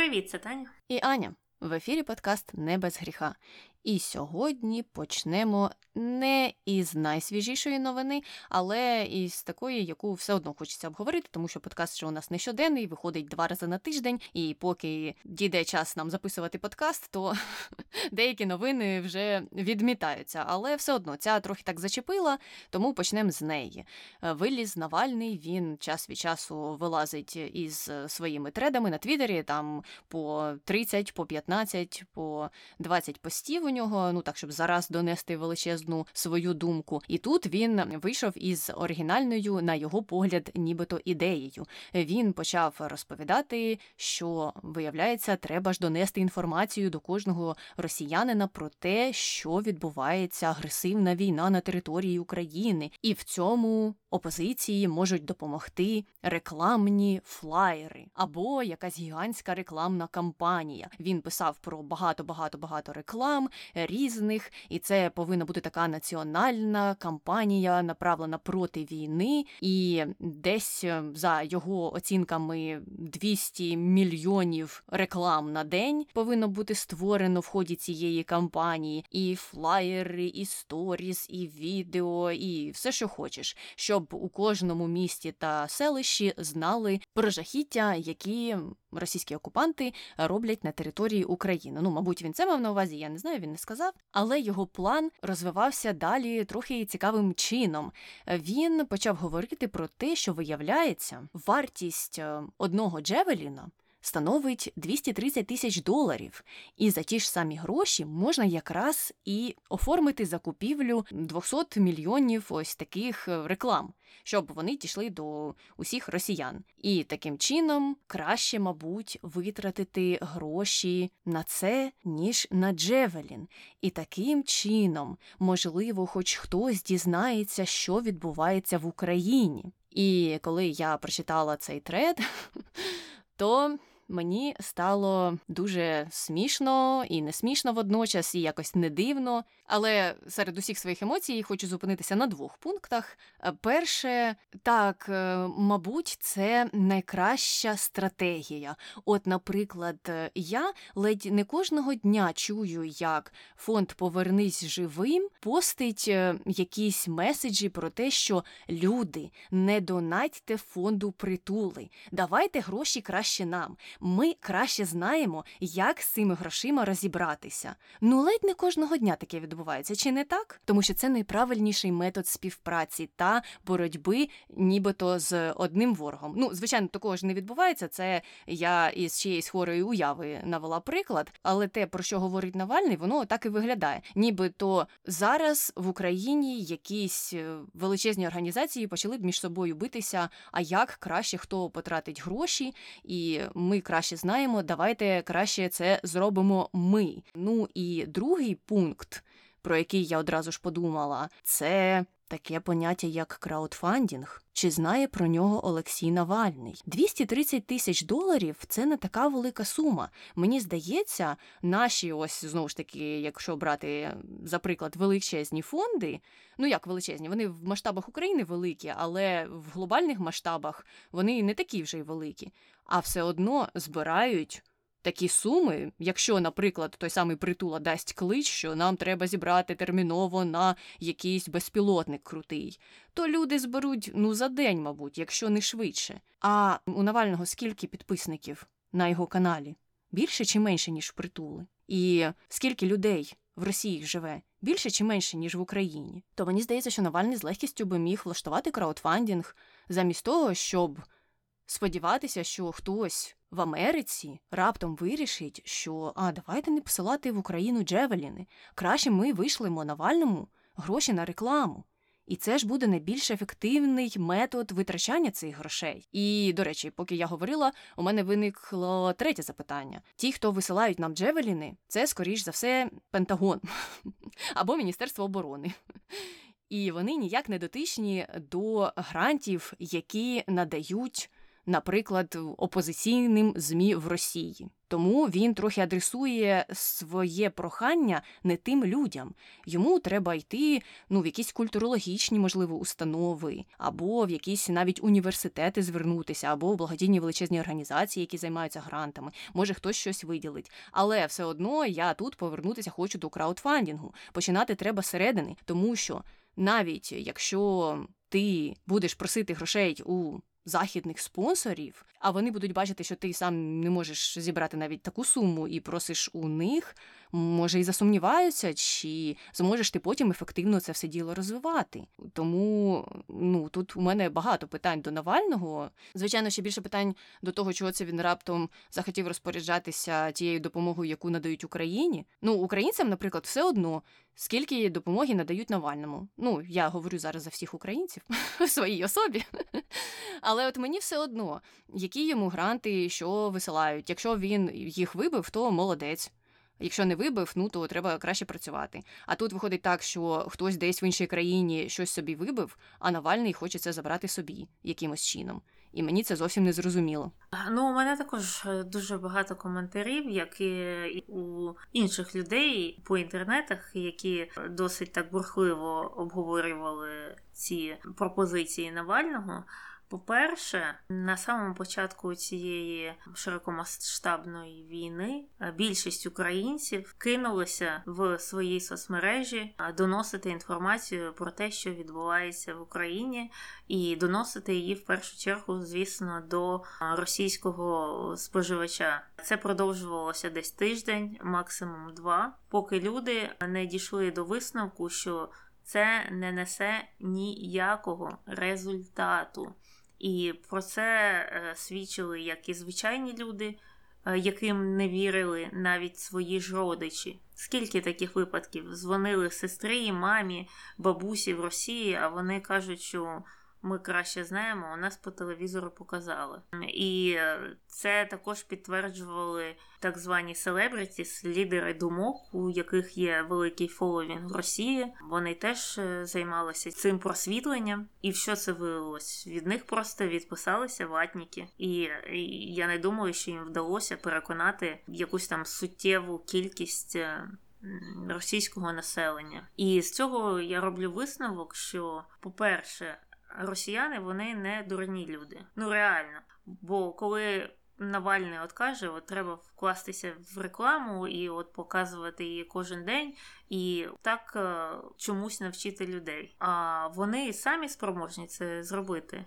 Привіт, це Таня. І Аня. В ефірі подкаст Не без гріха. І сьогодні почнемо не із найсвіжішої новини, але із такої, яку все одно хочеться обговорити, тому що подкаст що у нас не щоденний, виходить два рази на тиждень, і поки дійде час нам записувати подкаст, то деякі новини вже відмітаються. Але все одно ця трохи так зачепила, тому почнемо з неї. Виліз Навальний, він час від часу вилазить із своїми тредами на Твіттері, там по 30, по 15, по 20 постів нього, ну так щоб зараз донести величезну свою думку. І тут він вийшов із оригінальною, на його погляд, нібито ідеєю. Він почав розповідати, що виявляється, треба ж донести інформацію до кожного росіянина про те, що відбувається агресивна війна на території України, і в цьому опозиції можуть допомогти рекламні флаєри або якась гігантська рекламна кампанія. Він писав про багато багато багато реклам різних, і це повинна бути така національна кампанія, направлена проти війни, і десь е, за його оцінками 200 мільйонів реклам на день повинно бути створено в ході цієї кампанії, і флаєри, і сторіс, і відео, і все, що хочеш, щоб у кожному місті та селищі знали про жахіття, які російські окупанти роблять на території України. Ну, мабуть, він це мав на увазі, я не знаю, він не сказав. Але його план розвивався далі трохи цікавим чином. Він почав говорити про те, що виявляється, вартість е, одного Джевеліна становить 230 тисяч доларів, і за ті ж самі гроші можна якраз і оформити закупівлю 200 мільйонів ось таких е, реклам, щоб вони дійшли до усіх росіян. І таким чином краще, мабуть, витратити гроші на це, ніж на Джевелін. І таким чином, можливо, хоч хтось дізнається, що відбувається в Україні. І коли я прочитала цей тред, то мені стало дуже смішно і не смішно водночас, і якось не дивно. Але серед усіх своїх емоцій хочу зупинитися на двох пунктах. Перше, так, е, мабуть, це найкраща стратегія. От, наприклад, я ледь не кожного дня чую, як фонд Повернись живим постить е, якісь меседжі про те, що люди не донатьте фонду притули, давайте гроші краще нам ми краще знаємо, як з цими грошима розібратися. Ну, ледь не кожного дня таке відбувається, чи не так? Тому що це найправильніший метод співпраці та боротьби, нібито з одним ворогом. Ну, звичайно, такого ж не відбувається. Це я із чиєїсь хворої уяви навела приклад, але те, про що говорить Навальний, воно так і виглядає. Нібито зараз в Україні якісь е, величезні організації почали б між собою битися. А як краще хто потратить гроші, і ми краще знаємо, давайте краще це зробимо ми. Ну і другий пункт, про який я одразу ж подумала, це таке поняття, як краудфандінг. Чи знає про нього Олексій Навальний? 230 тисяч доларів це не така велика сума. Мені здається, наші ось знову ж таки, якщо брати за приклад величезні фонди, ну як величезні, вони в масштабах України великі, але в глобальних масштабах вони не такі вже й великі, а все одно збирають такі суми, якщо, наприклад, той самий притула дасть клич, що нам треба зібрати терміново на якийсь безпілотник крутий, то люди зберуть ну за день, мабуть, якщо не швидше. А у Навального скільки підписників на його каналі? Більше чи менше, ніж в притули? І скільки людей в Росії живе? Більше чи менше, ніж в Україні? То мені здається, що Навальний з легкістю би міг влаштувати краудфандінг замість того, щоб сподіватися, що хтось в Америці раптом вирішить, що а давайте не посилати в Україну Джевеліни. Краще ми вийшлимо Навальному гроші на рекламу. І це ж буде найбільш ефективний метод витрачання цих грошей. І, до речі, поки я говорила, у мене виникло третє запитання: ті, хто висилають нам Джевеліни, це скоріш за все Пентагон або Міністерство оборони. І вони ніяк не дотичні до грантів, які надають наприклад, опозиційним ЗМІ в Росії. Тому він трохи адресує своє прохання не тим людям. Йому треба йти ну, в якісь культурологічні, можливо, установи, або в якісь навіть університети звернутися, або в благодійні величезні організації, які займаються грантами. Може хтось щось виділить. Але все одно я тут повернутися хочу до краудфандингу. Починати треба середини, тому що навіть якщо ти будеш просити грошей у західних спонсорів, а вони будуть бачити, що ти сам не можеш зібрати навіть таку суму і просиш у них, може і засумніваються, чи зможеш ти потім ефективно це все діло розвивати. Тому ну тут у мене багато питань до Навального. Звичайно, ще більше питань до того, чого це він раптом захотів розпоряджатися тією допомогою, яку надають Україні. Ну, українцям, наприклад, все одно. Скільки допомоги надають Навальному? Ну, я говорю зараз за всіх українців в своїй особі. Але от мені все одно, які йому гранти, що висилають. Якщо він їх вибив, то молодець. Якщо не вибив, ну то треба краще працювати. А тут виходить так, що хтось десь в іншій країні щось собі вибив, а Навальний хоче це забрати собі якимось чином. І мені це зовсім не зрозуміло. Ну, у мене також е, дуже багато коментарів, як і у інших людей по інтернетах, які досить так бурхливо обговорювали ці пропозиції Навального. По-перше, на самому початку цієї широкомасштабної війни е, більшість українців кинулися в свої соцмережі е, доносити інформацію про те, що відбувається в Україні, і доносити її в першу чергу, звісно, до е, російського споживача. Це продовжувалося десь тиждень, максимум два, поки люди не дійшли до висновку, що це не несе ніякого результату. І про це е, свідчили як і звичайні люди, е, яким не вірили навіть свої ж родичі. Скільки таких випадків дзвонили сестрі, мамі, бабусі в Росії, а вони кажуть, що ми краще знаємо, у нас по телевізору показали. І це також підтверджували так звані селебритіс, лідери думок, у яких є великий фоловінг в Росії. Вони теж е, займалися цим просвітленням. І що це виявилось? Від них просто відписалися ватніки. І я не думаю, що їм вдалося переконати якусь там суттєву кількість. Е, російського населення, і з цього я роблю висновок, що, по-перше, росіяни вони не дурні люди. Ну реально. Бо коли Навальний от каже, от треба вкластися в рекламу і от показувати її кожен день, і так е, чомусь навчити людей. А вони самі спроможні це зробити.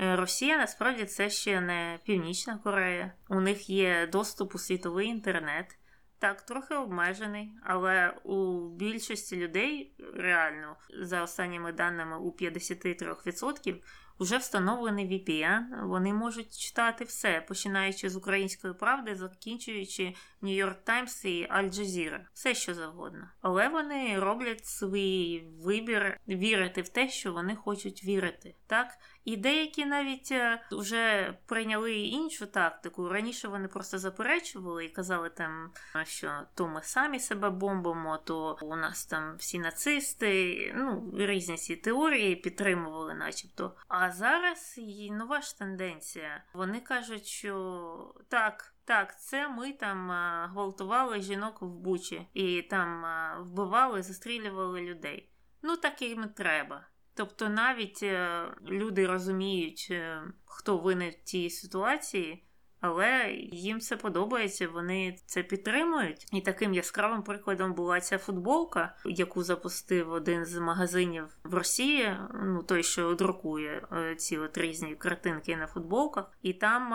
Е, Росія насправді це ще не Північна Корея. У них є доступ у світовий інтернет. Так, трохи обмежений, але у більшості людей реально за останніми даними у 53% вже встановлений VPN. Вони можуть читати все, починаючи з української правди, закінчуючи York Times і Jazeera. все що завгодно. Але вони роблять свій вибір вірити в те, що вони хочуть вірити. Так і деякі навіть вже е, прийняли іншу тактику. Раніше вони просто заперечували і казали там, що то ми самі себе бомбимо, то у нас там всі нацисти, ну різні ці теорії підтримували, начебто. А зараз і нова ж тенденція. Вони кажуть, що так. Так, це ми там гвалтували жінок в бучі і там вбивали, застрілювали людей. Ну так їм треба. Тобто навіть е, люди розуміють, е, хто винен в цій ситуації, але їм це подобається, вони це підтримують. І таким яскравим прикладом була ця футболка, яку запустив один з магазинів в Росії. Ну той, що друкує е, ці от різні картинки на футболках, і там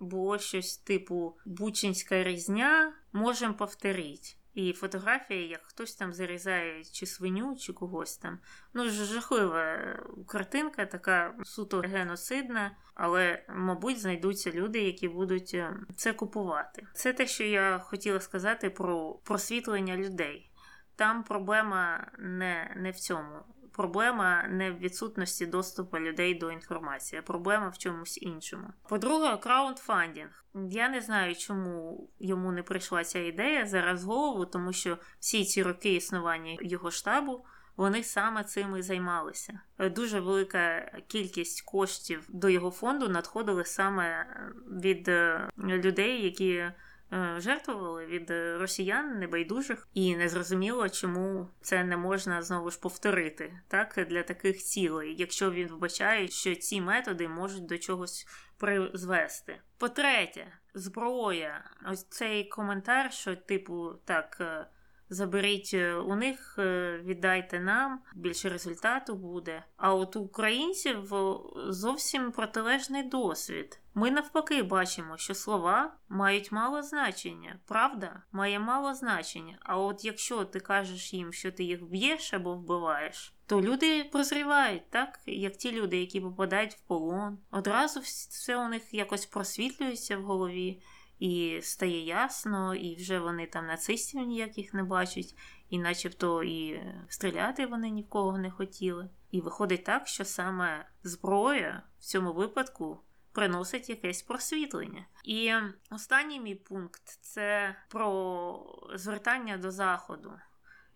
було щось типу Бучинська різня, можемо повторити. І фотографія, як хтось там зарізає чи свиню, чи когось там. Ну, жахлива картинка, така суто геноцидна, але, мабуть, знайдуться люди, які будуть е, це купувати. Це те, що я хотіла сказати про просвітлення людей. Там проблема не, не в цьому проблема не в відсутності доступу людей до інформації, а проблема в чомусь іншому. По-друге, краундфандінг. Я не знаю, чому йому не прийшла ця ідея зараз в голову, тому що всі ці роки існування його штабу. вони саме цим і займалися. Дуже велика кількість коштів до його фонду надходили саме від е, людей, які жертвували від росіян небайдужих, і незрозуміло, чому це не можна знову ж повторити так для таких цілей, якщо він вбачає, що ці методи можуть до чогось призвести. По-третє, зброя. Ось цей коментар, що, типу, так. Е, заберіть е, у них, віддайте нам, більше результату буде. А от у українців зовсім протилежний досвід. Ми навпаки бачимо, що слова мають мало значення, правда має мало значення. А от якщо ти кажеш їм, що ти їх вб'єш або вбиваєш, то люди прозрівають, так як ті люди, які попадають в полон. Одразу все у них якось просвітлюється в голові. І стає ясно, і вже вони там нацистів ніяких не бачать, і начебто і стріляти вони ні в кого не хотіли. І виходить так, що саме зброя в цьому випадку приносить якесь просвітлення. І останній мій пункт це про звертання до заходу.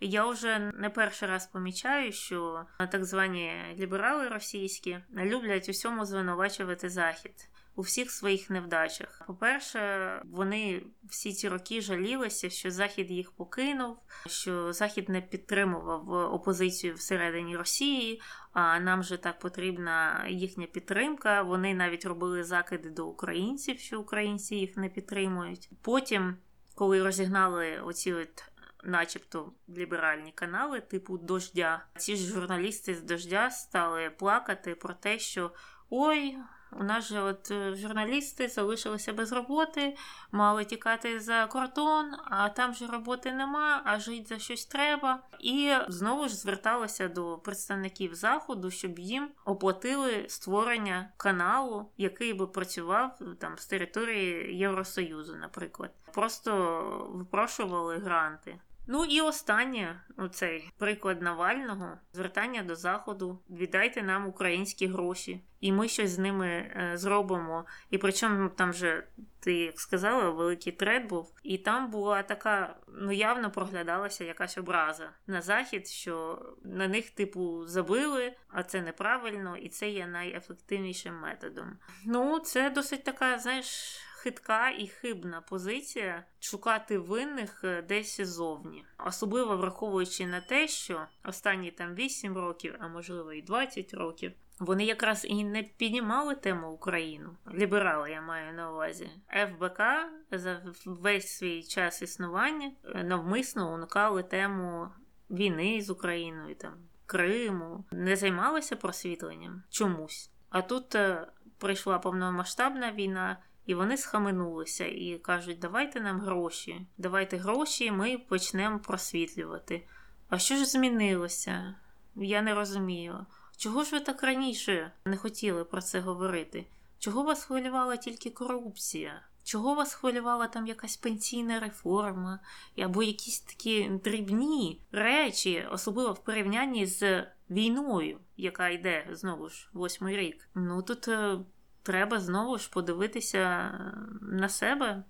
Я вже не перший раз помічаю, що так звані ліберали російські люблять усьому звинувачувати захід у всіх своїх невдачах. По-перше, вони всі ці роки жалілися, що Захід їх покинув, що Захід не підтримував опозицію всередині Росії. А нам же так потрібна їхня підтримка. Вони навіть робили закиди до українців, що українці їх не підтримують. Потім, коли розігнали оці от. Начебто ліберальні канали, типу дождя. Ці ж журналісти з дождя стали плакати про те, що ой, у нас же от е, журналісти залишилися без роботи, мали тікати за кордон, а там же роботи нема, а жити за щось треба. І знову ж зверталися до представників заходу, щоб їм оплатили створення каналу, який би працював там з території Євросоюзу, наприклад. Просто випрошували гранти. Ну і останнє, оцей приклад Навального, звертання до Заходу. Віддайте нам українські гроші, і ми щось з ними е, зробимо. І причому там же, ти як сказала, великий тред був, і там була така, ну явно проглядалася якась образа на захід, що на них, типу, забили, а це неправильно, і це є найефективнішим методом. Ну, це досить така, знаєш хитка і хибна позиція шукати винних е, десь зовні, особливо враховуючи на те, що останні там 8 років, а можливо і 20 років. Вони якраз і не піднімали тему Україну. Ліберали я маю на увазі. ФБК за весь свій час існування е, навмисно уникали тему війни з Україною, там Криму, не займалися просвітленням чомусь. А тут е, прийшла повномасштабна війна, і вони схаменулися і кажуть, давайте нам гроші, давайте гроші, ми почнемо просвітлювати. А що ж змінилося? Я не розумію. Чого ж ви так раніше не хотіли про це говорити? Чого вас хвилювала тільки корупція? Чого вас хвилювала там якась пенсійна реформа, або якісь такі дрібні речі, особливо в порівнянні з війною, яка йде знову ж восьмий рік? Ну тут е, треба знову ж подивитися на себе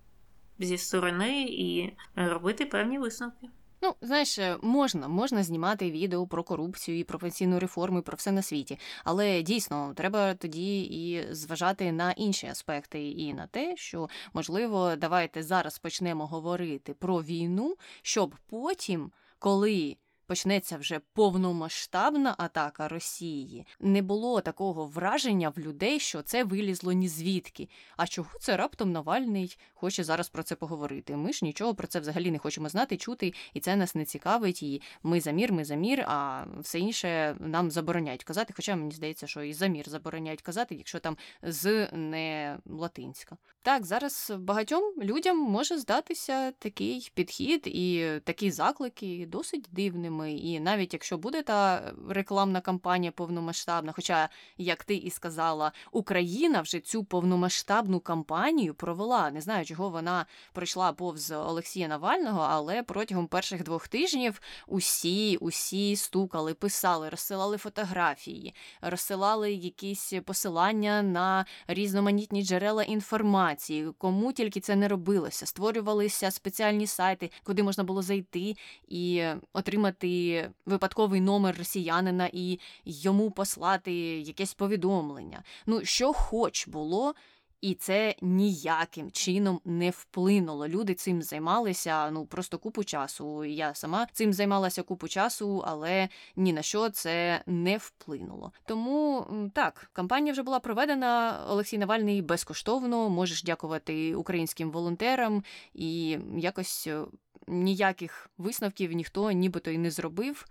зі сторони і робити певні висновки. Ну, знаєш, е, можна можна знімати відео про корупцію і про пенсійну реформу і про все на світі, але дійсно треба тоді і зважати на інші аспекти, і на те, що можливо, давайте зараз почнемо говорити про війну, щоб потім, коли почнеться вже повномасштабна атака Росії, не було такого враження в людей, що це вилізло ні звідки. А чого це раптом Навальний хоче зараз про це поговорити? Ми ж нічого про це взагалі не хочемо знати, чути, і це нас не цікавить. І ми за мір, ми за мір, а все інше нам забороняють казати. Хоча мені здається, що і за мір забороняють казати, якщо там з не латинська. Так, зараз багатьом людям може здатися такий підхід і такі заклики досить дивними. І навіть якщо буде та рекламна кампанія повномасштабна, хоча, як ти і сказала, Україна вже цю повномасштабну кампанію провела. Не знаю, чого вона пройшла повз Олексія Навального, але протягом перших двох тижнів усі, усі стукали, писали, розсилали фотографії, розсилали якісь посилання на різноманітні джерела інформації інформації, кому тільки це не робилося. Створювалися спеціальні сайти, куди можна було зайти і отримати знайти випадковий номер росіянина і йому послати якесь повідомлення. Ну, що хоч було, і це ніяким чином не вплинуло. Люди цим займалися ну просто купу часу. Я сама цим займалася купу часу, але ні на що це не вплинуло. Тому так, кампанія вже була проведена. Олексій Навальний безкоштовно. Можеш дякувати українським волонтерам і якось е, ніяких висновків ніхто нібито і не зробив.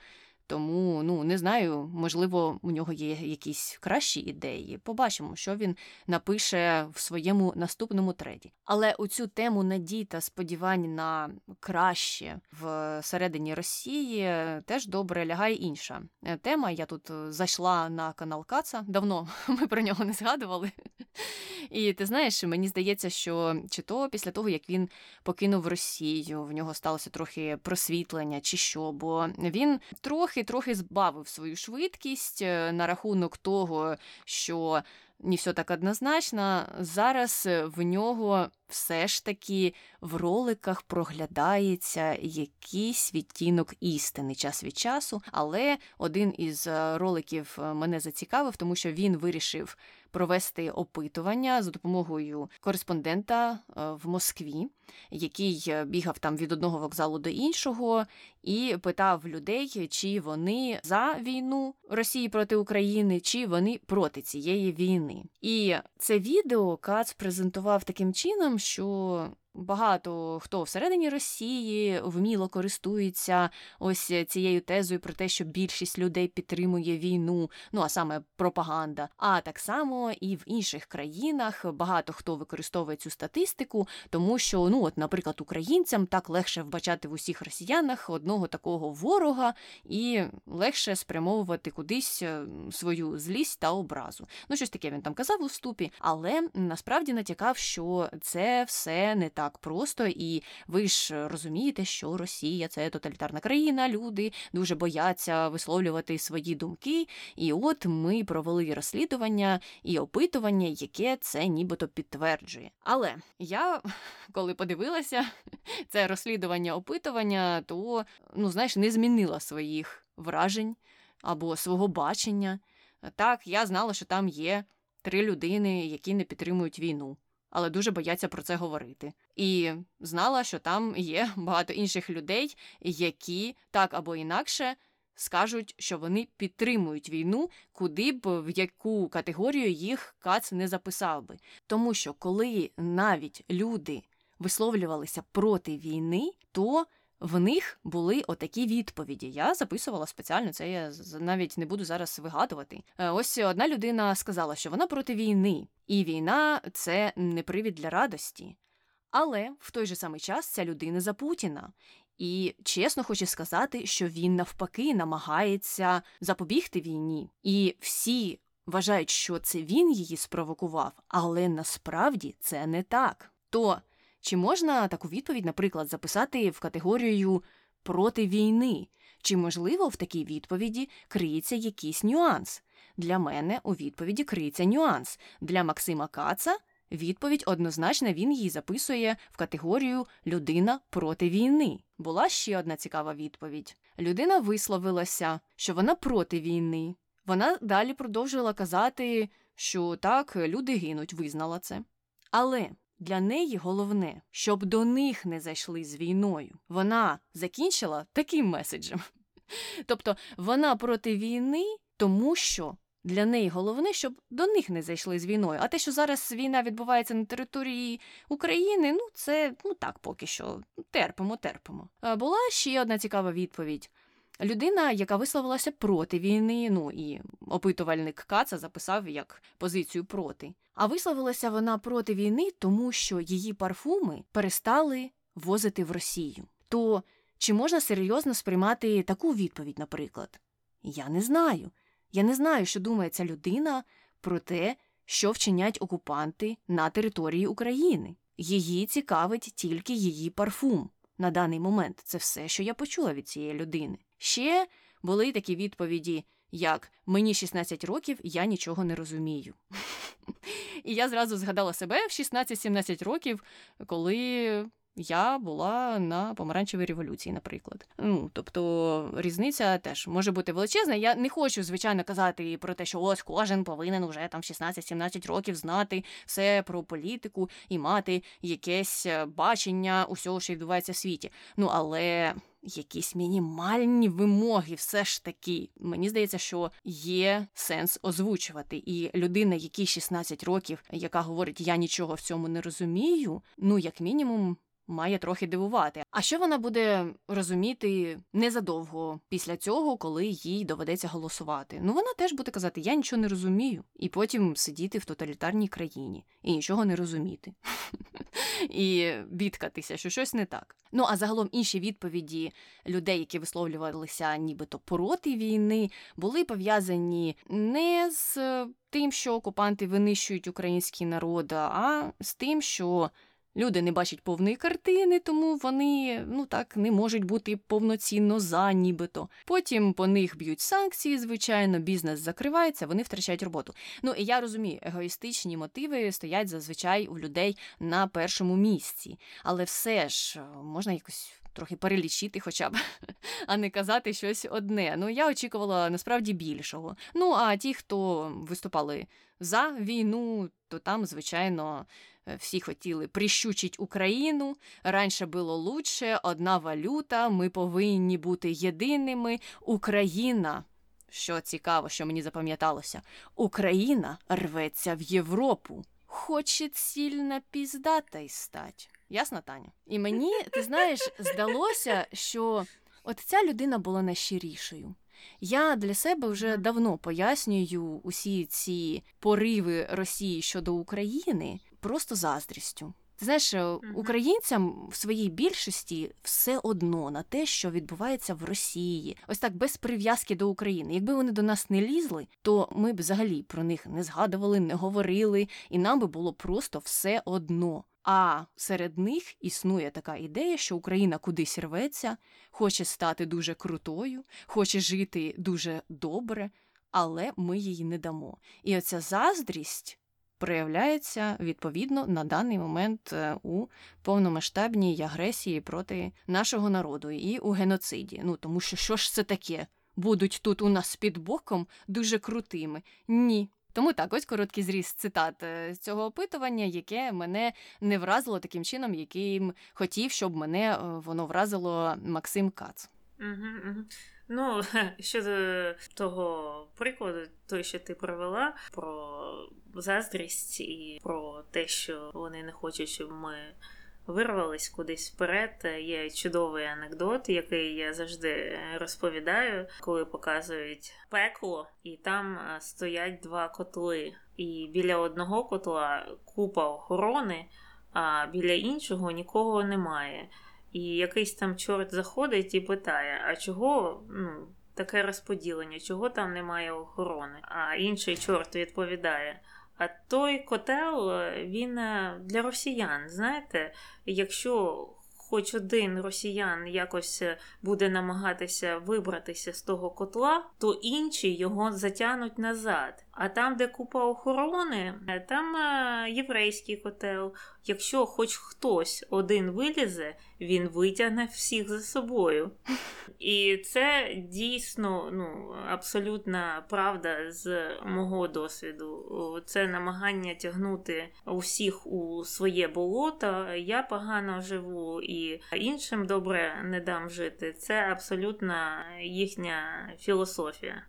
Тому ну не знаю, можливо, у нього є якісь кращі ідеї. Побачимо, що він напише в своєму наступному треді. Але у цю тему надій та сподівань на краще в середині Росії теж добре лягає інша е, тема. Я тут е, зайшла на канал Каца. Давно ми про нього не згадували. І ти знаєш, мені здається, що чи то після того, як він покинув Росію, в нього сталося трохи просвітлення, чи що, бо він трохи трохи збавив свою швидкість е, на рахунок того, що не все так однозначно. Зараз е, в нього все ж таки в роликах проглядається якийсь відтінок істини час від часу. Але один із е, роликів мене зацікавив, тому що він вирішив провести опитування за допомогою кореспондента е, в Москві, який е, бігав там від одного вокзалу до іншого, і питав людей, чи вони за війну Росії проти України, чи вони проти цієї війни. І це відео Кац презентував таким чином, що Багато хто всередині Росії вміло користується ось цією тезою про те, що більшість людей підтримує війну, ну а саме пропаганда. А так само і в інших країнах багато хто використовує цю статистику, тому що, ну от, наприклад, українцям так легше вбачати в усіх росіянах одного такого ворога і легше спрямовувати кудись е, свою злість та образу. Ну, щось таке він там казав у вступі, але насправді натякав, що це все не так так просто, і ви ж розумієте, що Росія це тоталітарна країна, люди дуже бояться висловлювати свої думки. І от ми провели розслідування і опитування, яке це нібито підтверджує. Але я, коли подивилася це розслідування опитування, то ну знаєш, не змінила своїх вражень або свого бачення. Так, я знала, що там є три людини, які не підтримують війну але дуже бояться про це говорити. І знала, що там є багато інших людей, які так або інакше скажуть, що вони підтримують війну, куди б в яку категорію їх кац не записав би. Тому що коли навіть люди висловлювалися проти війни, то в них були отакі відповіді. Я записувала спеціально, це я навіть не буду зараз вигадувати. Е, ось одна людина сказала, що вона проти війни, і війна це не привід для радості. Але в той же самий час ця людина за Путіна. І чесно хочу сказати, що він навпаки намагається запобігти війні. І всі вважають, що це він її спровокував, але насправді це не так. То чи можна таку відповідь, наприклад, записати в категорію проти війни? Чи можливо в такій відповіді криється якийсь нюанс? Для мене у відповіді криється нюанс. Для Максима Каца відповідь однозначно він її записує в категорію людина проти війни. Була ще одна цікава відповідь. Людина висловилася, що вона проти війни. Вона далі продовжила казати, що так, люди гинуть, визнала це. Але для неї головне, щоб до них не зайшли з війною. Вона закінчила таким меседжем. Тобто вона проти війни, тому що для неї головне, щоб до них не зайшли з війною. А те, що зараз війна відбувається на території України, ну це ну так поки що терпимо, терпимо. Була ще одна цікава відповідь. Людина, яка висловилася проти війни, ну і опитувальник Каца записав як позицію проти. А висловилася вона проти війни, тому що її парфуми перестали возити в Росію. То чи можна серйозно сприймати таку відповідь, наприклад? Я не знаю. Я не знаю, що думає ця людина про те, що вчинять окупанти на території України. Її цікавить тільки її парфум. На даний момент це все, що я почула від цієї людини. Ще були такі відповіді, як мені 16 років, я нічого не розумію. І я зразу згадала себе в 16-17 років, коли я була на помаранчевій революції, наприклад. Ну тобто різниця теж може бути величезна. Я не хочу, звичайно, казати про те, що ось кожен повинен уже там 16-17 років знати все про політику і мати якесь е, бачення усього, що відбувається в світі. Ну але. Якісь мінімальні вимоги, все ж таки. Мені здається, що є сенс озвучувати. І людина, якій 16 років, яка говорить, я нічого в цьому не розумію, ну як мінімум має трохи дивувати. А що вона буде розуміти незадовго після цього, коли їй доведеться голосувати? Ну вона теж буде казати, я нічого не розумію, і потім сидіти в тоталітарній країні і нічого не розуміти. І бідкатися, що щось не так. Ну а загалом інші відповіді людей, які висловлювалися нібито проти війни, були пов'язані не з тим, що окупанти винищують український народ, а з тим, що Люди не бачать повної картини, тому вони ну так не можуть бути повноцінно за, нібито. Потім по них б'ють санкції, звичайно, бізнес закривається, вони втрачають роботу. Ну і я розумію, егоїстичні мотиви стоять зазвичай у людей на першому місці, але все ж е, можна якось. Трохи перелічити, хоча б, а не казати щось одне. Ну я очікувала насправді більшого. Ну а ті, хто виступали за війну, то там, звичайно, Е, всі хотіли прищучить Україну. Раніше було лучше, одна валюта, ми повинні бути єдиними. Україна. Що цікаво, що мені запам'яталося, Україна рветься в Європу. Хоче сильно піздата й стать. Ясно, Таня? І мені, ти знаєш, здалося, що от ця людина була найщирішою. Я для себе вже давно пояснюю усі ці пориви Росії щодо України просто заздрістю. Ти знаєш, mm-hmm. українцям в своїй більшості все одно на те, що відбувається в Росії, ось так без прив'язки до України. Якби вони до нас не лізли, то ми б взагалі про них не згадували, не говорили, і нам би було просто все одно. А серед них існує така ідея, що Україна кудись рветься, хоче стати дуже крутою, хоче жити дуже добре, але ми її не дамо. І оця заздрість проявляється відповідно на даний момент е, у повномасштабній агресії проти нашого народу і у геноциді. Ну тому що що ж це таке? Будуть тут у нас під боком дуже крутими? Ні. Тому так, ось короткий зріз цитат е, з цього опитування, яке мене не вразило таким чином, яким хотів, щоб мене е, воно вразило Максим Кац. Угу, угу. Ну, щодо того прикладу, той, що ти провела, про заздрість і про те, що вони не хочуть, щоб ми вирвались кудись вперед. Є чудовий анекдот, який я завжди розповідаю, коли показують пекло, і там стоять два котли. І біля одного котла купа охорони, а біля іншого нікого немає. І якийсь там чорт заходить і питає: а чого ну, таке розподілення, чого там немає охорони? А інший чорт відповідає: А той котел він е, для росіян. Знаєте, якщо хоч один росіян якось е, буде намагатися вибратися з того котла, то інші його затянуть назад. А там, де купа охорони, е, там е, єврейський котел. Якщо хоч хтось один вилізе, він витягне всіх за собою. І це дійсно ну, абсолютна правда з мого досвіду. Це намагання тягнути усіх у своє болото. Я погано живу і іншим добре не дам жити. Це абсолютна їхня філософія.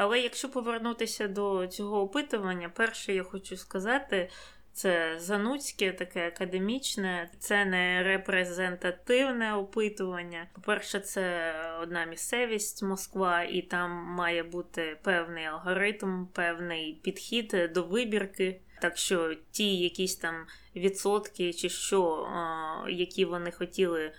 Але якщо повернутися до цього опитування, перше я хочу сказати. Це занудське, таке академічне, це не репрезентативне опитування. По-перше, це одна місцевість Москва, і там має бути певний алгоритм, певний підхід до вибірки. Так що ті якісь там відсотки, чи що, які вони хотіли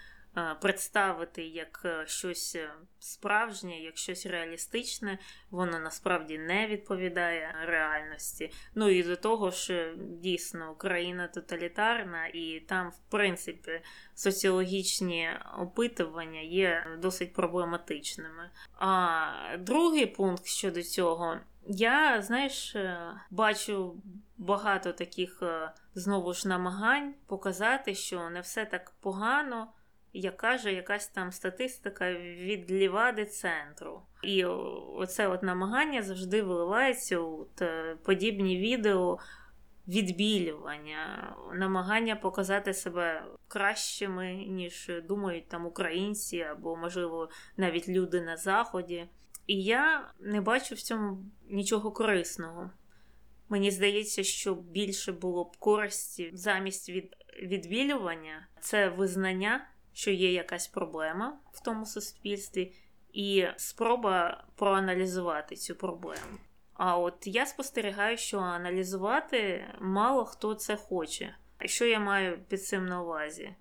представити як е, щось е, справжнє, як щось реалістичне, воно насправді не відповідає реальності. Ну і до того ж, дійсно, Україна тоталітарна, і там, в принципі, соціологічні опитування є досить проблематичними. А другий пункт щодо цього. Я, знаєш, е, бачу багато таких е, знову ж намагань показати, що не все так погано, як каже якась там статистика від лівади центру. І оце от намагання завжди виливається у подібні відео відбілювання, намагання показати себе кращими, ніж думають там українці або, можливо, навіть люди на Заході. І я не бачу в цьому нічого корисного. Мені здається, що більше було б користі замість від відбілювання це визнання, що є якась проблема в тому суспільстві, і спроба проаналізувати цю проблему. А от я спостерігаю, що аналізувати мало хто це хоче. Що я маю під цим на увазі?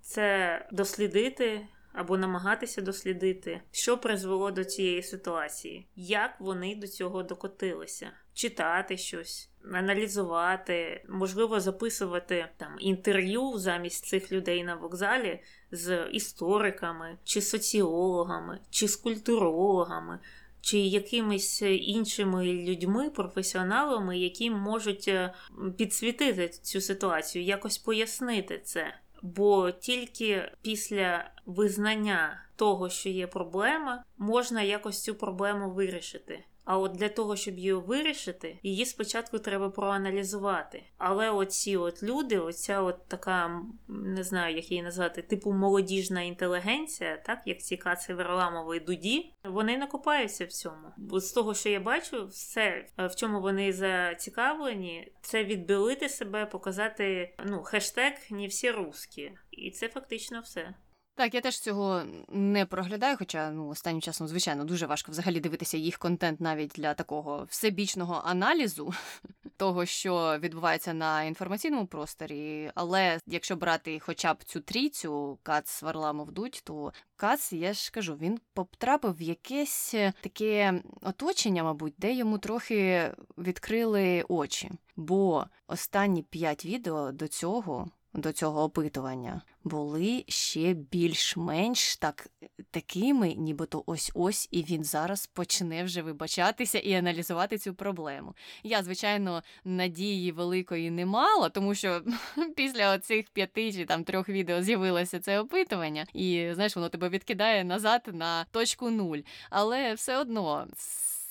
Це дослідити або намагатися дослідити, що призвело до цієї ситуації, як вони до цього докотилися, читати щось, аналізувати, можливо, записувати там інтерв'ю замість цих людей на вокзалі з істориками, чи соціологами, чи з культурологами чи якимись іншими людьми, професіоналами, які можуть е, підсвітити цю ситуацію, якось пояснити це. Бо тільки після визнання того, що є проблема, можна якось цю проблему вирішити. А от для того, щоб її вирішити, її спочатку треба проаналізувати. Але оці от люди, оця от така, не знаю, як її назвати, типу молодіжна інтелігенція, так як ці каци Верламової дуді, вони накопаються в цьому. Бо з того, що я бачу, все в чому вони зацікавлені, це відбілити себе, показати ну хештег не всі русські. І це фактично все. Так, я теж цього не проглядаю, хоча ну останнім часом, звичайно, дуже важко взагалі дивитися їх контент навіть для такого всебічного аналізу того, що відбувається на інформаційному просторі. Але якщо брати хоча б цю трійцю Кац Варламов Дудь, то Кац, я ж кажу, він потрапив в якесь таке оточення, мабуть, де йому трохи відкрили очі. Бо останні п'ять відео до цього до цього опитування були ще більш-менш так, такими, нібито ось ось, і він зараз почне вже вибачатися і аналізувати цю проблему. Я, звичайно, надії великої не мала, тому що після оцих п'яти чи там трьох відео з'явилося це опитування, і знаєш, воно тебе відкидає назад на точку нуль. Але все одно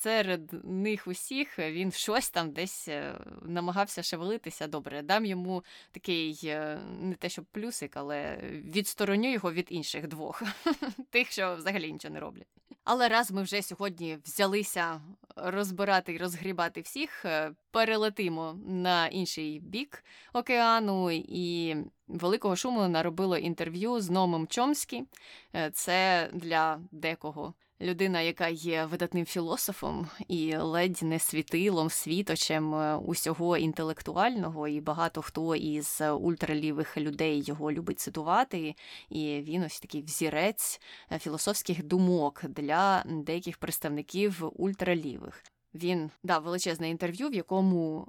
серед них усіх він щось там десь е, намагався шевелитися добре. Дам йому такий е, не те, щоб плюсик, але відстороню його від інших двох, тих, що взагалі нічого не роблять. Але раз ми вже сьогодні взялися розбирати і розгрібати всіх, е, перелетимо на інший бік океану і. Великого шуму наробило інтерв'ю з Номом Чомскі. Це для декого людина, яка є видатним філософом і ледь не світилом, світочем е, усього інтелектуального, і багато хто із ультралівих людей його любить цитувати. І він ось такий взірець е, філософських думок для деяких представників ультралівих. Він дав величезне інтерв'ю, в якому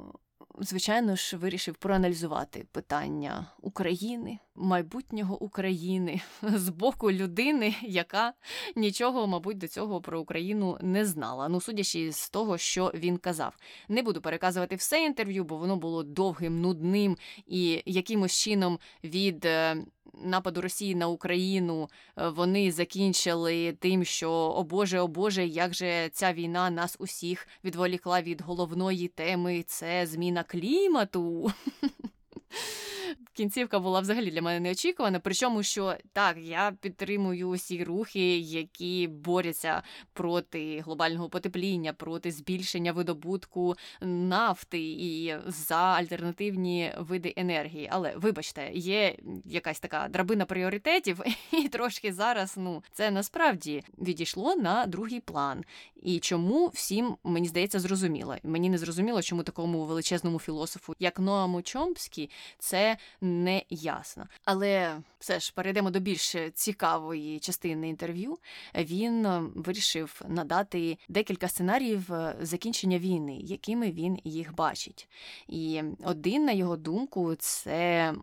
звичайно ж, вирішив проаналізувати питання України, майбутнього України з боку людини, яка нічого, мабуть, до цього про Україну не знала. Ну, судячи з того, що він казав. Не буду переказувати все інтерв'ю, бо воно було довгим, нудним і якимось чином від е, нападу Росії на Україну е, вони закінчили тим, що о Боже, о Боже, як же ця війна нас усіх відволікла від головної теми, це зміна клімату. кінцівка була взагалі для мене неочікувана. Причому, що так, я підтримую усі рухи, які борються проти глобального потепління, проти збільшення видобутку нафти і за альтернативні види енергії. Але вибачте, є якась така драбина пріоритетів, і трошки зараз ну це насправді відійшло на другий план. І чому всім мені здається зрозуміло. Мені не зрозуміло, чому такому величезному філософу, як Ноаму Чомпський, це не ясно. Але все ж перейдемо до більш цікавої частини інтерв'ю. Він е, вирішив надати декілька сценаріїв е, закінчення війни, якими він їх бачить. І один, на його думку, це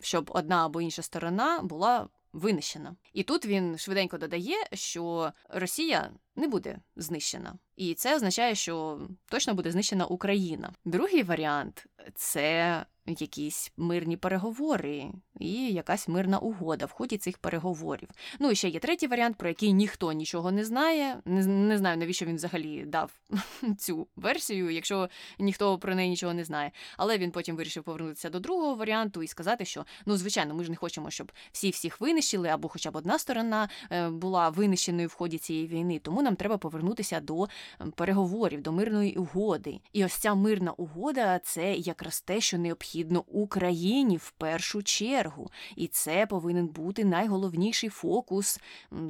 щоб одна або інша сторона була винищена. І тут він швиденько додає, що Росія не буде знищена, і це означає, що точно буде знищена Україна. Другий варіант це якісь мирні переговори і якась мирна угода в ході цих переговорів. Ну і ще є третій варіант, про який ніхто нічого не знає. Не, не знаю, навіщо він взагалі дав цю версію, якщо ніхто про неї нічого не знає. Але він потім вирішив повернутися до другого варіанту і сказати, що ну, звичайно, ми ж не хочемо, щоб всі всіх винищили, або хоча б одна сторона е, була винищеною в ході цієї війни. Тому нам треба повернутися до переговорів, до мирної угоди. І ось ця мирна угода це якраз те, що необхідно Україні в першу чергу. І це повинен бути найголовніший фокус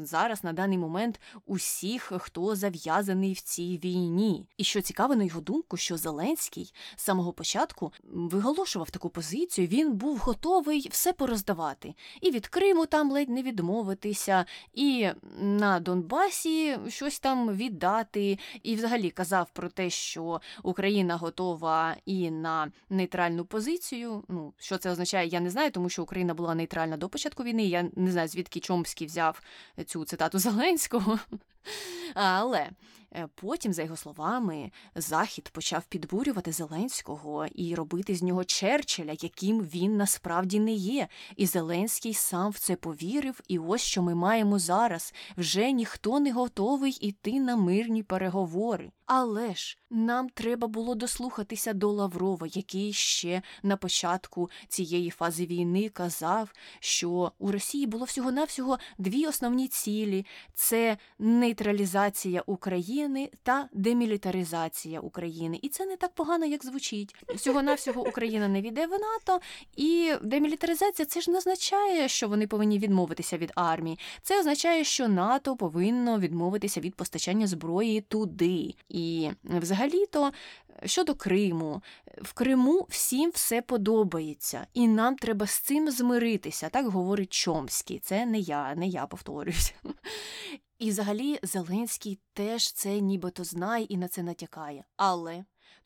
зараз на даний момент усіх, хто зав'язаний в цій війні. І що цікаво, на його думку, що Зеленський з самого початку виголошував таку позицію, він був готовий все пороздавати. І від Криму там ледь не відмовитися, і на Донбасі щось там віддати. І взагалі казав про те, що Україна готова і на нейтральну позицію. Ну, що це означає, я не знаю, тому що Україна була нейтральна до початку війни. Я не знаю, звідки Чомський взяв цю цитату Зеленського. Але потім, за його словами, Захід почав підбурювати Зеленського і робити з нього Черчилля, яким він насправді не є. І Зеленський сам в це повірив, і ось що ми маємо зараз. Вже ніхто не готовий іти на мирні переговори. Але ж нам треба було дослухатися до Лаврова, який ще на початку цієї фази війни казав, що у Росії було всього-навсього дві основні цілі: це нейтралізація України та демілітаризація України. І це не так погано, як звучить. Всього-навсього Україна не війде в НАТО, і демілітаризація це ж не означає, що вони повинні відмовитися від армії. Це означає, що НАТО повинно відмовитися від постачання зброї туди. І взагалі-то щодо Криму, в Криму всім все подобається, і нам треба з цим змиритися, так говорить Чомський. Це не я, не я повторююсь. І взагалі Зеленський теж це нібито знає і на це натякає. Але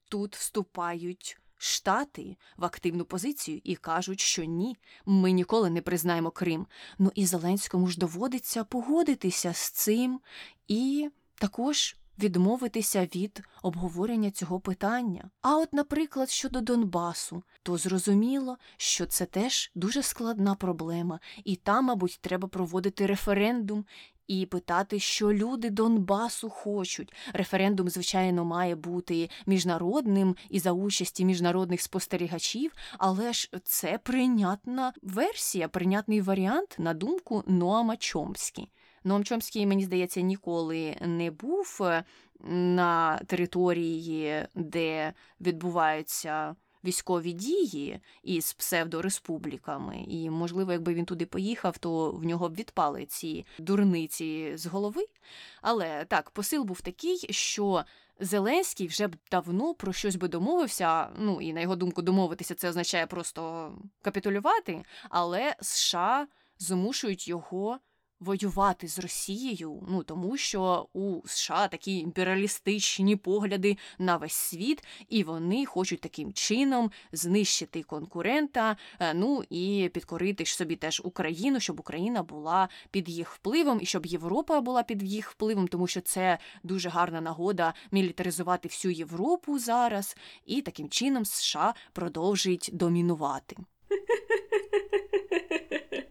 тут вступають. Штати в активну позицію і кажуть, що ні, ми ніколи не признаємо Крим. Ну і Зеленському ж доводиться погодитися з цим і також відмовитися від обговорення цього питання. А от, наприклад, щодо Донбасу, то зрозуміло, що це теж дуже складна проблема, і там, мабуть, треба проводити референдум. І питати, що люди Донбасу хочуть. Референдум, звичайно, має бути міжнародним і за участі міжнародних спостерігачів, але ж це прийнятна версія, прийнятний варіант на думку Ноама Чомські. Ноам Чомський, мені здається, ніколи не був е, на території, де відбуваються військові дії із псевдореспубліками. І, можливо, якби він туди поїхав, то в нього б відпали ці дурниці з голови. Але так, посил був такий, що. Зеленський вже б давно про щось би домовився. Ну і на його думку, домовитися це означає просто капітулювати, але США змушують його воювати з Росією, ну тому що у США такі імперіалістичні погляди на весь світ, і вони хочуть таким чином знищити конкурента, е, ну і підкорити ж собі теж Україну, щоб Україна була під їх впливом, і щоб Європа була під їх впливом, тому що це дуже гарна нагода мілітаризувати всю Європу зараз, і таким чином США продовжують домінувати.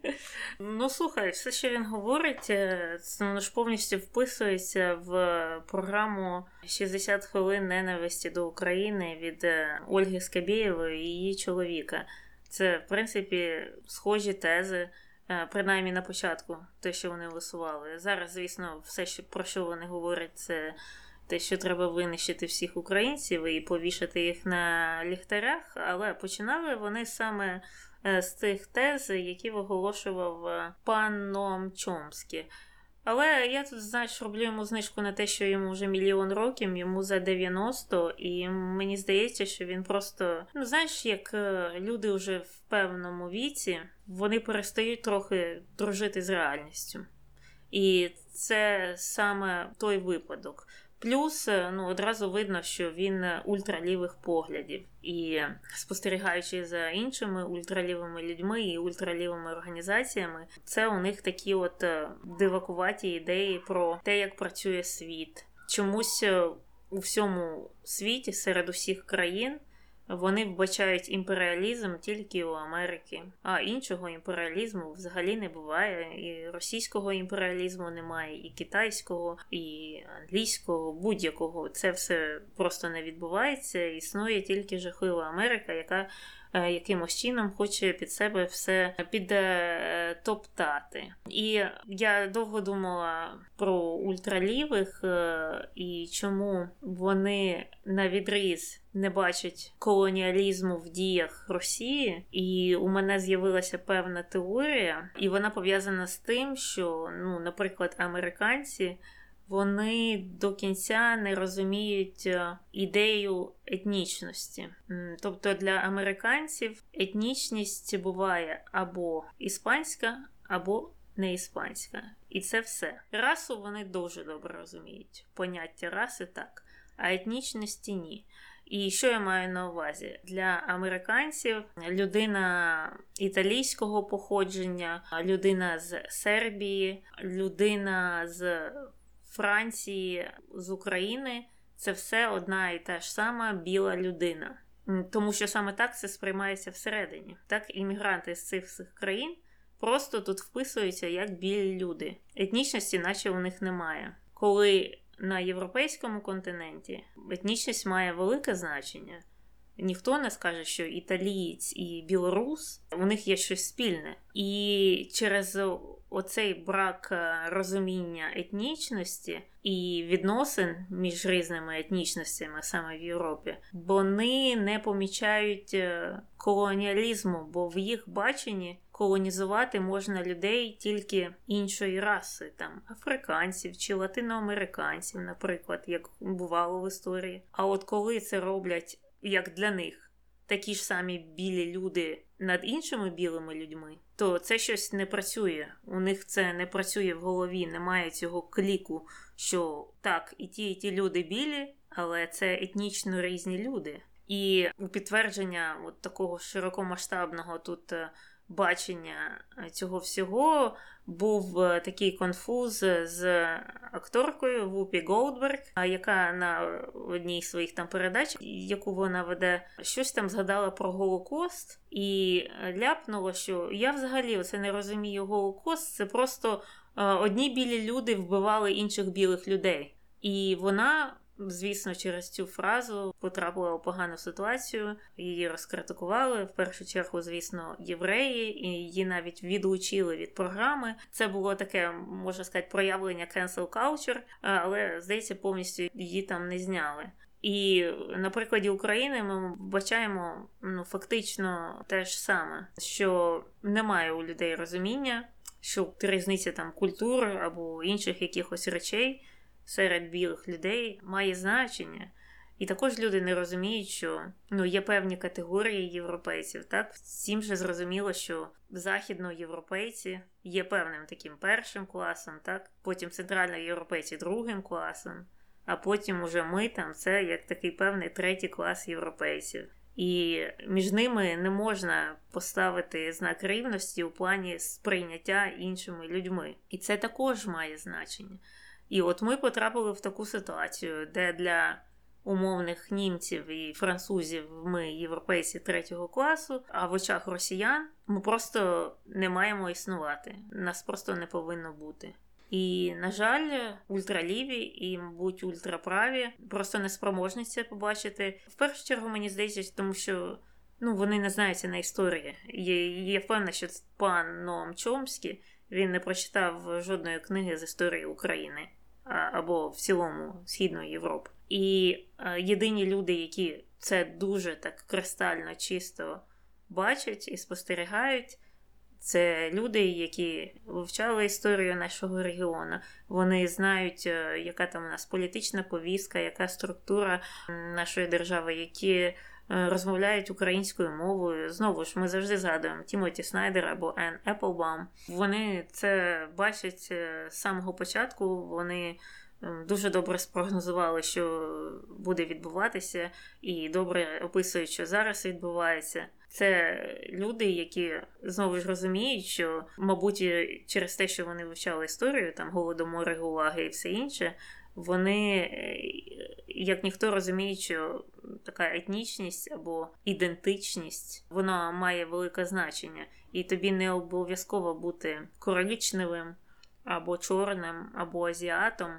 Ну, слухай, все, що він говорить, е, це ж повністю вписується в програму «60 хвилин ненависті до України від е, Ольги Скабєєвої і її чоловіка. Це, в принципі, схожі тези, е, принаймні на початку, те, що вони висували. Зараз, звісно, все, що про що вони говорять, це. Те, що треба винищити всіх українців і повішати їх на ліхтарях, але починали вони саме з цих тез, які виголошував е, пан Ноам Чомський. Але я тут, знаєш, роблю йому знижку на те, що йому вже мільйон років, йому за 90, і мені здається, що він просто, ну знаєш, як е, люди вже в певному віці, вони перестають трохи дружити з реальністю. І це саме той випадок. Плюс е, ну, одразу видно, що він ультралівих поглядів. І спостерігаючи за іншими ультралівими людьми і ультралівими організаціями, це у них такі от е, дивакуваті ідеї про те, як працює світ. Чомусь е, у всьому світі серед усіх країн. Вони вбачають імперіалізм тільки у Америки, а іншого імперіалізму взагалі не буває. І російського імперіалізму немає, і китайського, і англійського, будь-якого. Це все просто не відбувається. Існує тільки жахлива Америка, яка якимось чином хоче під себе все підтоптати. І я довго думала про ультралівих е, і чому вони на відріз не бачать колоніалізму в діях Росії, і у мене з'явилася певна теорія, і вона пов'язана з тим, що, ну, наприклад, американці вони до кінця не розуміють е, ідею етнічності. Тобто для американців етнічність буває або іспанська, або не іспанська. І це все. Расу вони дуже добре розуміють. Поняття раси так, а етнічності ні. І що я маю на увазі? Для американців людина італійського походження, людина з Сербії, людина з Франції, з України це все одна і та ж сама біла людина. Тому що саме так це сприймається всередині. Так, іммігранти з цих всіх країн просто тут вписуються як білі люди. Етнічності, наче у них немає. Коли на європейському континенті етнічність має велике значення. Ніхто не скаже, що італієць і білорус у них є щось спільне. І через оцей брак е, розуміння етнічності і відносин між різними етнічностями саме в Європі, вони не помічають е, колоніалізму, бо в їх баченні колонізувати можна людей тільки іншої раси, там африканців чи латиноамериканців, наприклад, як бувало в історії. А от коли це роблять як для них такі ж самі білі люди над іншими білими людьми, то це щось не працює. У них це не працює в голові, немає цього кліку, що так, і ті, і ті люди білі, але це етнічно різні люди. І у підтвердження от такого широкомасштабного тут е, бачення е, цього всього був е, такий конфуз з акторкою Вупі Голдберг, яка на одній з своїх там передач, яку вона веде, щось там згадала про Голокост і ляпнула, що я взагалі оце не розумію Голокост, це просто е, одні білі люди вбивали інших білих людей. І вона Звісно, через цю фразу потрапила у погану ситуацію, її розкритикували. В першу чергу, звісно, євреї, і її навіть відлучили від програми. Це було таке, можна сказати, проявлення cancel culture, але здається, повністю її там не зняли. І на прикладі України ми бачаємо ну, фактично те ж саме, що немає у людей розуміння, що різниця там культур або інших якихось речей серед білих людей має значення. І також люди не розуміють, що ну, є певні категорії європейців. Так всім же зрозуміло, що західноєвропейці є певним таким першим класом, так потім центральноєвропейці другим класом, а потім уже ми там це як такий певний третій клас європейців. І між ними не можна поставити знак рівності у плані сприйняття іншими людьми. І це також має значення. І от ми потрапили в таку ситуацію, де для умовних німців і французів ми європейці третього класу, а в очах росіян ми просто не маємо існувати. Нас просто не повинно бути. І, на жаль, ультраліві і, мабуть, ультраправі просто не спроможні це побачити. В першу чергу мені здається, тому що ну, вони не знаються на історії. Я, впевнена, що пан Ноам Чомський він не прочитав жодної книги з історії України або в цілому Східної Європи. І єдині люди, які це дуже так кристально чисто бачать і спостерігають. Це люди, які вивчали історію нашого регіону. Вони знають, е, яка там у нас політична повістка, яка структура нашої держави, які Е, розмовляють українською мовою. Знову ж ми завжди згадуємо Тімоті Снайдер або Ен Еплбам. Вони це бачать е, з самого початку. Вони дуже добре спрогнозували, що буде відбуватися, і добре описують, що зараз відбувається. Це люди, які знову ж розуміють, що, мабуть, через те, що вони вивчали історію, там голодомори, гулаги і все інше, вони, е, як ніхто розуміють, що така етнічність або ідентичність вона має велике значення, і тобі не обов'язково бути коричневим або чорним, або азіатом,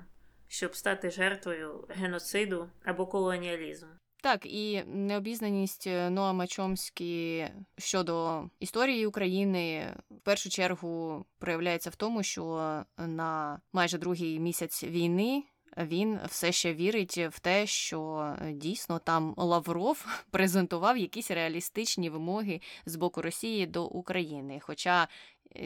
щоб стати жертвою геноциду або колоніалізму. Так, і необізнаність е, Ноама Чомскі щодо історії України в першу чергу проявляється в тому, що на майже другий місяць війни він все ще вірить в те, що е, дійсно там Лавров презентував якісь реалістичні вимоги з боку Росії до України. Хоча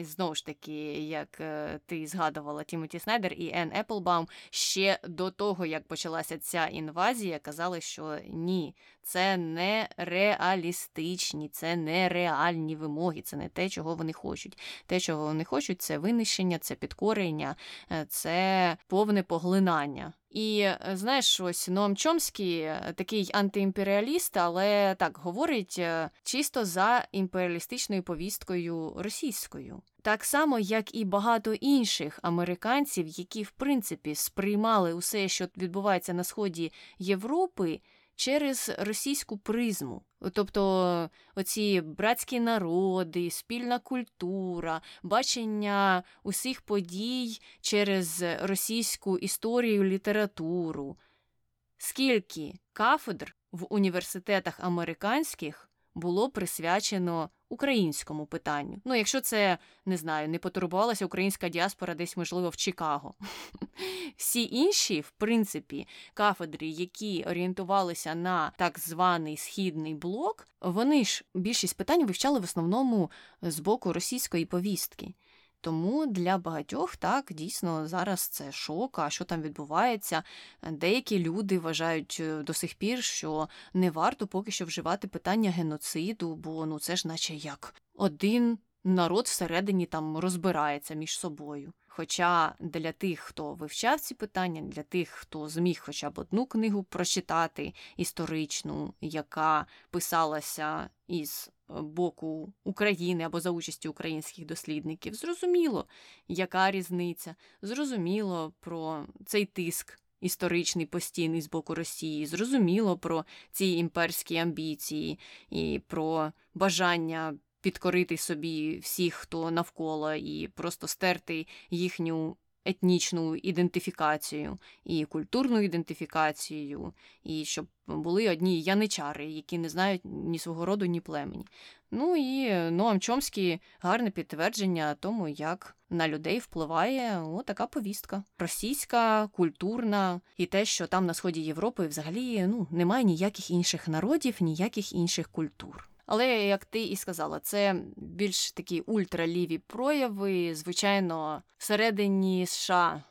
знову ж таки, як е, ти згадувала Тімоті Снайдер і Ен Еплбаум, ще до того, як почалася ця інвазія, казали, що ні, це не реалістичні, це не реальні вимоги, це не те, чого вони хочуть. Те, чого вони хочуть, це винищення, це підкорення, е, це повне поглинання. І е, знаєш, ось Ноам Чомський е, такий антиімперіаліст, але так говорить е, чисто за імперіалістичною повісткою російською. Так само, як і багато інших американців, які в принципі сприймали усе, що відбувається на сході Європи через російську призму. Тобто оці братські народи, спільна культура, бачення усіх подій через російську історію, літературу. Скільки кафедр в університетах американських було присвячено українському питанню. Ну, якщо це не знаю, не потурбувалася українська діаспора десь, можливо, в Чикаго. Всі інші, в принципі, кафедри, які орієнтувалися на так званий східний блок, вони ж більшість питань вивчали в основному з боку російської повістки. Тому для багатьох так дійсно зараз це шок. А що там відбувається? Деякі люди вважають е, до сих пір, що не варто поки що вживати питання геноциду, бо ну це ж, наче як один народ всередині там розбирається між собою. Хоча для тих, хто вивчав ці питання, для тих, хто зміг хоча б одну книгу прочитати історичну, яка писалася із боку України або за участі українських дослідників, зрозуміло, яка різниця, зрозуміло про цей тиск. Історичний постійний з боку Росії, зрозуміло про ці імперські амбіції і про бажання підкорити собі всіх, хто навколо, і просто стерти їхню етнічну ідентифікацію і культурну ідентифікацію, і щоб були одні яничари, які не знають ні свого роду, ні племені. Ну і Ноам Чомський гарне підтвердження тому, як на людей впливає така повістка. Російська, культурна, і те, що там на сході Європи взагалі ну, немає ніяких інших народів, ніяких інших культур. Але, як ти і сказала, це більш такі ультраліві прояви. Звичайно, всередині США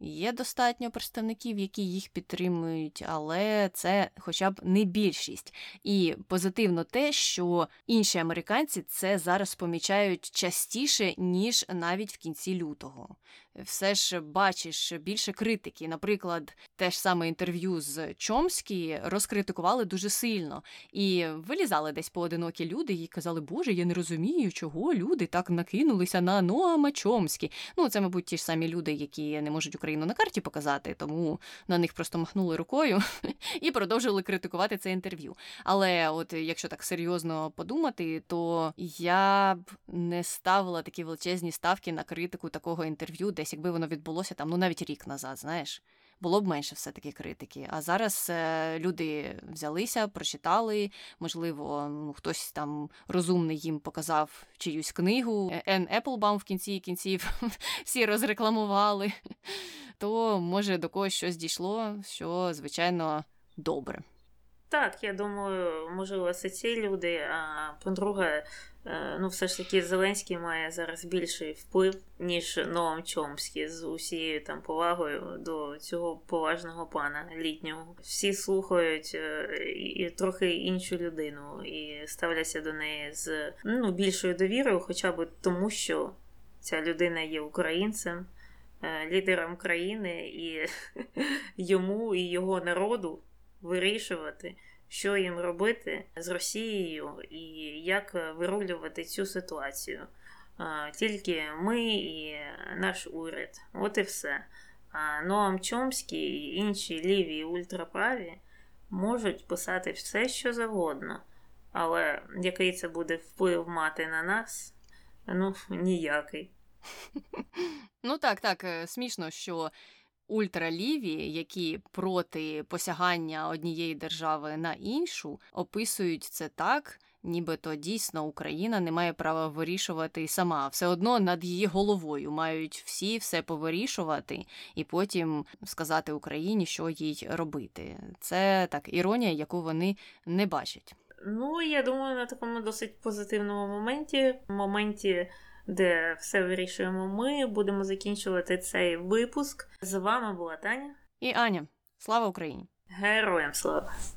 є достатньо представників, які їх підтримують, але це хоча б не більшість. І позитивно те, що інші американці це зараз помічають частіше, ніж навіть в кінці лютого все ж бачиш більше критики. Наприклад, те ж саме інтерв'ю з Чомскі розкритикували дуже сильно і вилізали десь поодинокі люди і казали, Боже, я не розумію, чого люди так накинулися на Ноама Чомскі. Ну, це, мабуть, ті ж самі люди, які не можуть Україну на карті показати, тому на них просто махнули рукою і продовжили критикувати це інтерв'ю. Але, от якщо так серйозно подумати, то я б не ставила такі величезні ставки на критику такого інтерв'ю, де десь, якби воно відбулося там, ну навіть рік назад, знаєш, було б менше все-таки критики. А зараз е, люди взялися, прочитали, можливо, ну, хтось там розумний їм показав чиюсь книгу. Е, Ен Еплбаум в кінці кінців всі розрекламували, то може до когось щось дійшло, що, звичайно, добре. Так, я думаю, можливо, це ці люди. А по-друге, ну, все ж таки, Зеленський має зараз більший вплив, ніж Ноам Чомський з усією там повагою до цього поважного пана літнього. Всі слухають е, і трохи іншу людину і ставляться до неї з ну, більшою довірою, хоча б тому, що ця людина є українцем. е, лідером країни і йому і його народу вирішувати, що їм робити з Росією і як вирулювати цю ситуацію. Тільки ми і наш уряд. От і все. А Ноам Чомський і інші ліві і ультраправі можуть писати все, що завгодно. Але який це буде вплив мати на нас? Ну, ніякий. Ну так, так, е, смішно, що ультраліві, які проти посягання однієї держави на іншу, описують це так, нібито дійсно Україна не має права вирішувати сама. Все одно над її головою мають всі все повирішувати і потім сказати Україні, що їй робити. Це так іронія, яку вони не бачать. Ну, я думаю, на такому досить позитивному моменті, моменті, де все вирішуємо ми, будемо закінчувати цей випуск. З вами була Таня і Аня. Слава Україні! Героям слава!